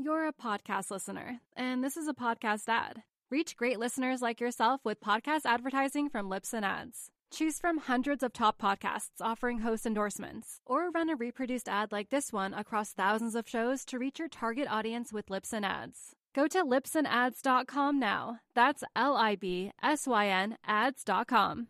You're a podcast listener, and this is a podcast ad. Reach great listeners like yourself with podcast advertising from Libsyn Ads. Choose from hundreds of top podcasts offering host endorsements, or run a reproduced ad like this one across thousands of shows to reach your target audience with Libsyn Ads. Go to libsynads.com now. That's L I B S Y N ads.com.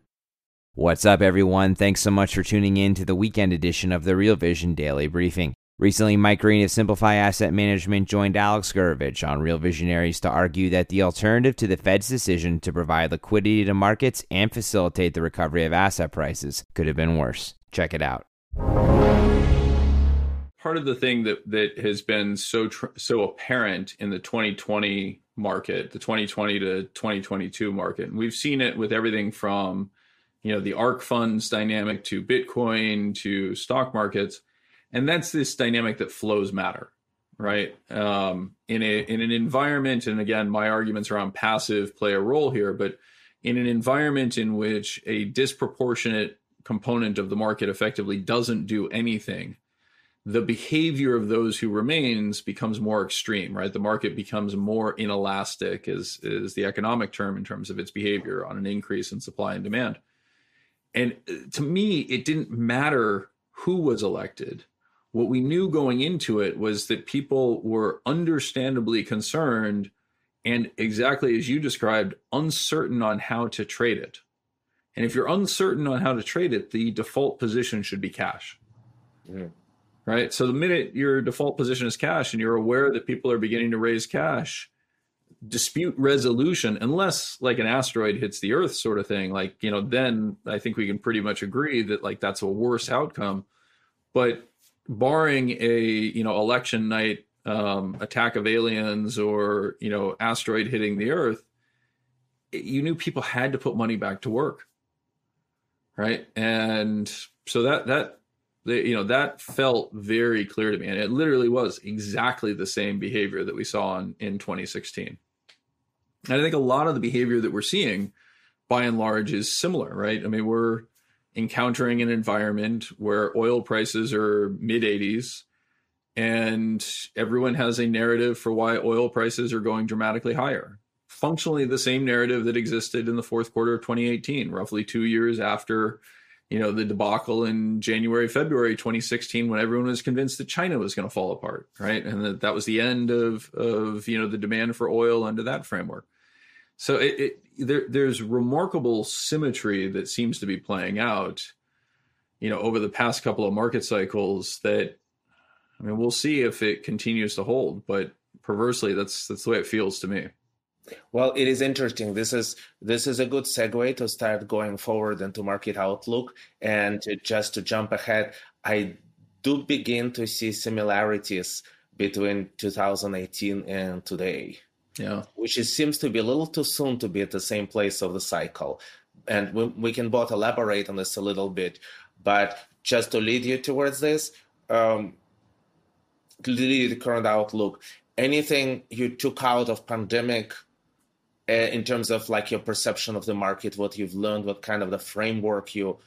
What's up, everyone? Thanks so much for tuning in to the weekend edition of the Real Vision Daily Briefing. Recently, Mike Green of Simplify Asset Management joined Alex Gurevich on Real Visionaries to argue that the alternative to the Fed's decision to provide liquidity to markets and facilitate the recovery of asset prices could have been worse. Check it out. Part of the thing that that has been so tr- so apparent in the 2020 market, the 2020 to 2022 market, and we've seen it with everything from you know the ARK funds dynamic to Bitcoin to stock markets and that's this dynamic that flows matter right? Um, in a in an environment and again my arguments around passive play a role here but in an environment in which a disproportionate component of the market effectively doesn't do anything the behavior of those who remains becomes more extreme right? The market becomes more inelastic is is the economic term in terms of its behavior on an increase in supply and demand. And uh, to me it didn't matter who was elected what we knew going into it was that people were understandably concerned and exactly as you described, uncertain on how to trade it. And if you're uncertain on how to trade it, the default position should be cash. Mm. Right. So the minute your default position is cash and you're aware that people are beginning to raise cash, dispute resolution, unless like an asteroid hits the earth sort of thing, like, you know, then I think we can pretty much agree that like that's a worse outcome. But barring a you know election night um, attack of aliens or you know asteroid hitting the Earth, you knew people had to put money back to work, right? And so that that you know that felt very clear to me, and it literally was exactly the same behavior that we saw in in 2016. And I think a lot of the behavior that we're seeing, by and large, is similar, right? I mean, we're encountering an environment where oil prices are mid 80s and everyone has a narrative for why oil prices are going dramatically higher. Functionally, the same narrative that existed in the fourth quarter of 2018, roughly two years after, you know, the debacle in January, February 2016, when everyone was convinced that China was going to fall apart, right, and that that was the end of of you know the demand for oil under that framework. So it, it there, there's remarkable symmetry that seems to be playing out, you know, over the past couple of market cycles. That I mean, we'll see if it continues to hold, but perversely, that's that's the way it feels to me. Well, it is interesting. This is this is a good segue to start going forward into market outlook. And just to jump ahead, I do begin to see similarities between 2018 and today yeah. Which seems to be a little too soon to be at the same place of the cycle. And we, we can both elaborate on this a little bit but just to lead you towards this um, lead the current outlook anything you took out of pandemic uh, in terms of like your perception of the market what you've learned what kind of the framework you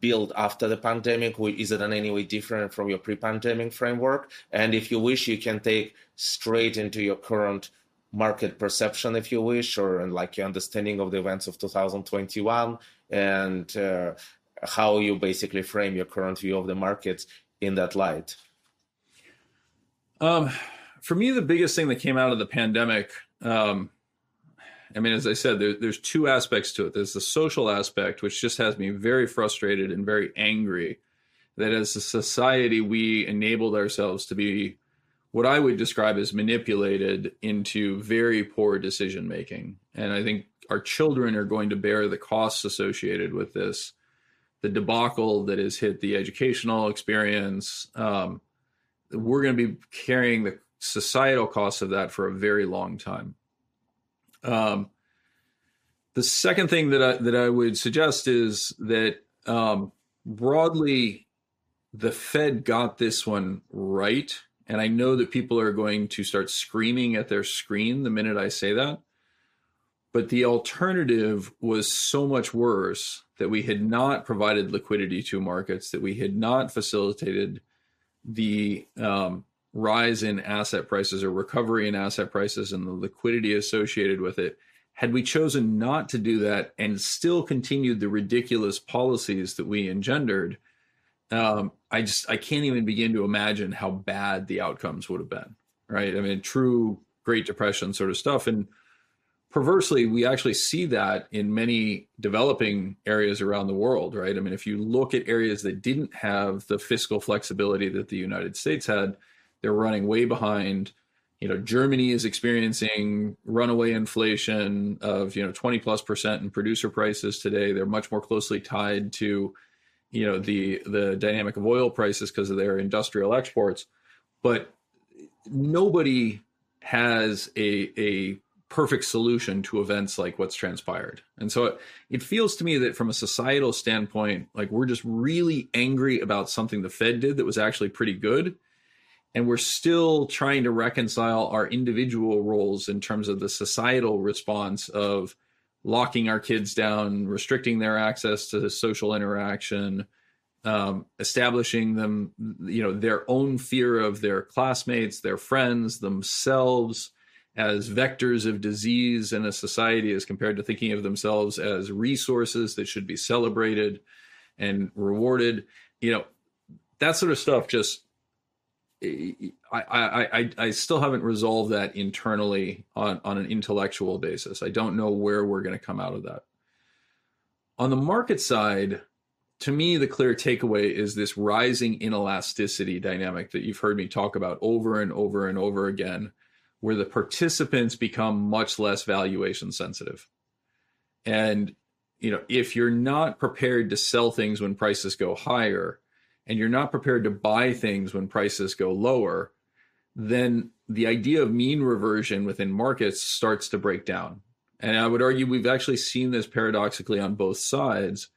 build after the pandemic is it in any way different from your pre-pandemic framework? And if you wish you can take straight into your current market perception, if you wish, or and like your understanding of the events of 2021 and uh, how you basically frame your current view of the markets in that light? Um, for me, the biggest thing that came out of the pandemic, um, I mean, as I said, there, there's two aspects to it. There's the social aspect, which just has me very frustrated and very angry that as a society, we enabled ourselves to be what I would describe as manipulated into very poor decision making. And I think our children are going to bear the costs associated with this. The debacle that has hit the educational experience, um, we're going to be carrying the societal costs of that for a very long time. Um, the second thing that I, that I would suggest is that um, broadly, the Fed got this one right and I know that people are going to start screaming at their screen the minute I say that. But the alternative was so much worse that we had not provided liquidity to markets, that we had not facilitated the um, rise in asset prices or recovery in asset prices and the liquidity associated with it, had we chosen not to do that and still continued the ridiculous policies that we engendered, um, I just I can't even begin to imagine how bad the outcomes would have been. Right? I mean, true Great Depression sort of stuff. And perversely, we actually see that in many developing areas around the world. Right? I mean, if you look at areas that didn't have the fiscal flexibility that the United States had, they're running way behind you know germany is experiencing runaway inflation of you know 20 plus percent in producer prices today they're much more closely tied to you know the the dynamic of oil prices because of their industrial exports but nobody has a a perfect solution to events like what's transpired. And so it, it feels to me that from a societal standpoint like we're just really angry about something the fed did that was actually pretty good and we're still trying to reconcile our individual roles in terms of the societal response of locking our kids down, restricting their access to social interaction, um, establishing them, you know, their own fear of their classmates, their friends, themselves as vectors of disease in a society as compared to thinking of themselves as resources that should be celebrated and rewarded. You know, that sort of stuff just I, I, I, still haven't resolved that internally on, on an intellectual basis. I don't know where we're going to come out of that. On the market side, to me, the clear takeaway is this rising inelasticity dynamic that you've heard me talk about over and over and over again, where the participants become much less valuation sensitive. And, you know, if you're not prepared to sell things when prices go higher, and you're not prepared to buy things when prices go lower, then the idea of mean reversion within markets starts to break down. And I would argue we've actually seen this paradoxically on both sides.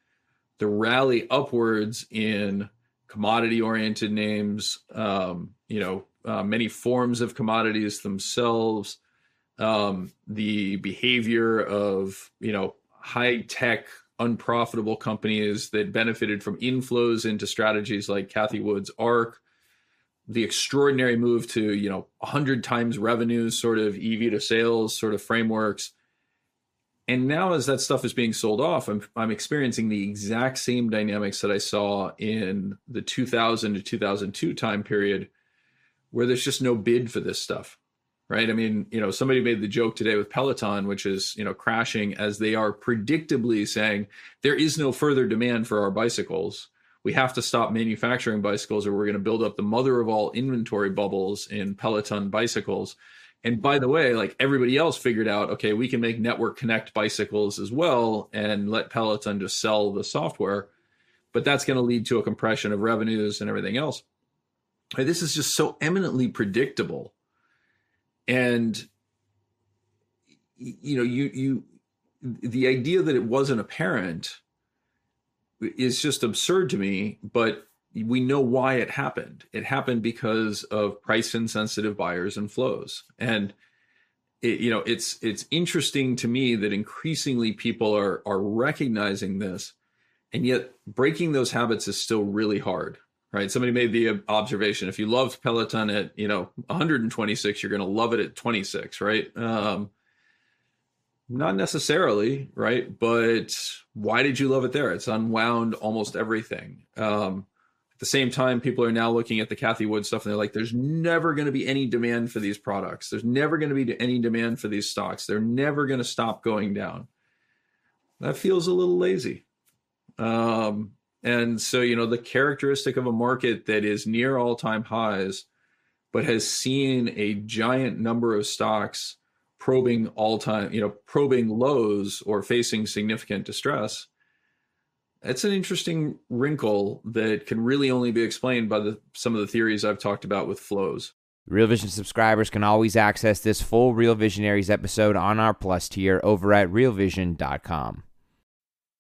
The rally upwards in commodity oriented names, um, you know, uh, many forms of commodities themselves, um, the behavior of, you know, high tech unprofitable companies that benefited from inflows into strategies like Cathie Wood's ARK, the extraordinary move to, you know, 100 times revenues sort of EV to sales sort of frameworks. And now as that stuff is being sold off, I'm I'm experiencing the exact same dynamics that I saw in the 2000 to 2002 time period where there's just no bid for this stuff right? I mean, you know, somebody made the joke today with Peloton, which is, you know, crashing as they are predictably saying there is no further demand for our bicycles. We have to stop manufacturing bicycles or we're going to build up the mother of all inventory bubbles in Peloton bicycles. And by the way, like everybody else figured out, okay, we can make network connect bicycles as well and let Peloton just sell the software. But that's going to lead to a compression of revenues and everything else. This is just so eminently predictable and you know you you the idea that it wasn't apparent is just absurd to me but we know why it happened. It happened because of price insensitive buyers and flows. And it, you know it's it's interesting to me that increasingly people are are recognizing this and yet breaking those habits is still really hard right? Somebody made the observation: if you loved Peloton at you know 126, you're going to love it at 26, right? Um, not necessarily, right? But why did you love it there? It's unwound almost everything. Um, at the same time, people are now looking at the Cathie Wood stuff and they're like, there's never going to be any demand for these products. There's never going to be any demand for these stocks. They're never going to stop going down. That feels a little lazy. Um, and so, you know, the characteristic of a market that is near all time highs, but has seen a giant number of stocks probing all time, you know, probing lows or facing significant distress. It's an interesting wrinkle that can really only be explained by the, some of the theories I've talked about with flows. Real Vision subscribers can always access this full Real Visionaries episode on our Plus tier over at realvision.com.